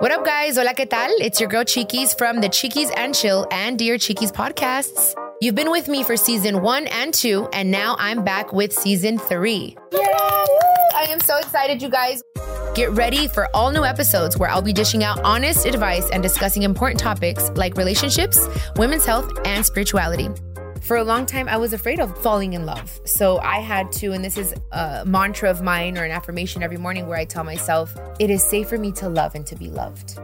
What up, guys? Hola, ¿qué tal? It's your girl Chiquis from the Chiquis and Chill and Dear Chiquis podcasts. You've been with me for season one and two, and now I'm back with season three. Yeah! I am so excited, you guys. Get ready for all new episodes where I'll be dishing out honest advice and discussing important topics like relationships, women's health, and spirituality. For a long time, I was afraid of falling in love. So I had to, and this is a mantra of mine or an affirmation every morning where I tell myself, it is safe for me to love and to be loved.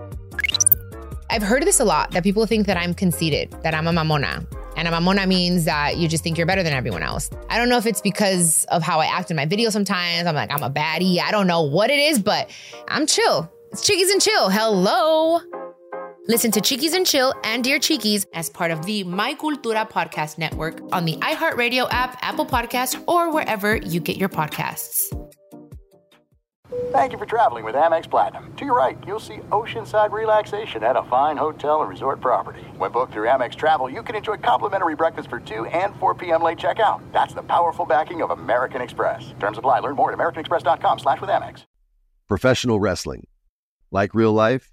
I've heard this a lot that people think that I'm conceited, that I'm a mamona. And a mamona means that you just think you're better than everyone else. I don't know if it's because of how I act in my videos sometimes. I'm like, I'm a baddie. I don't know what it is, but I'm chill. It's Chiquis and Chill. Hello. Listen to Chiquis and Chill and Dear Chiquis as part of the My Cultura podcast network on the iHeartRadio app, Apple Podcasts, or wherever you get your podcasts. Thank you for traveling with Amex Platinum. To your right, you'll see oceanside relaxation at a fine hotel and resort property. When booked through Amex Travel, you can enjoy complimentary breakfast for 2 and 4 p.m. late checkout. That's the powerful backing of American Express. Terms apply. Learn more at americanexpress.com slash with Amex. Professional wrestling, like real life,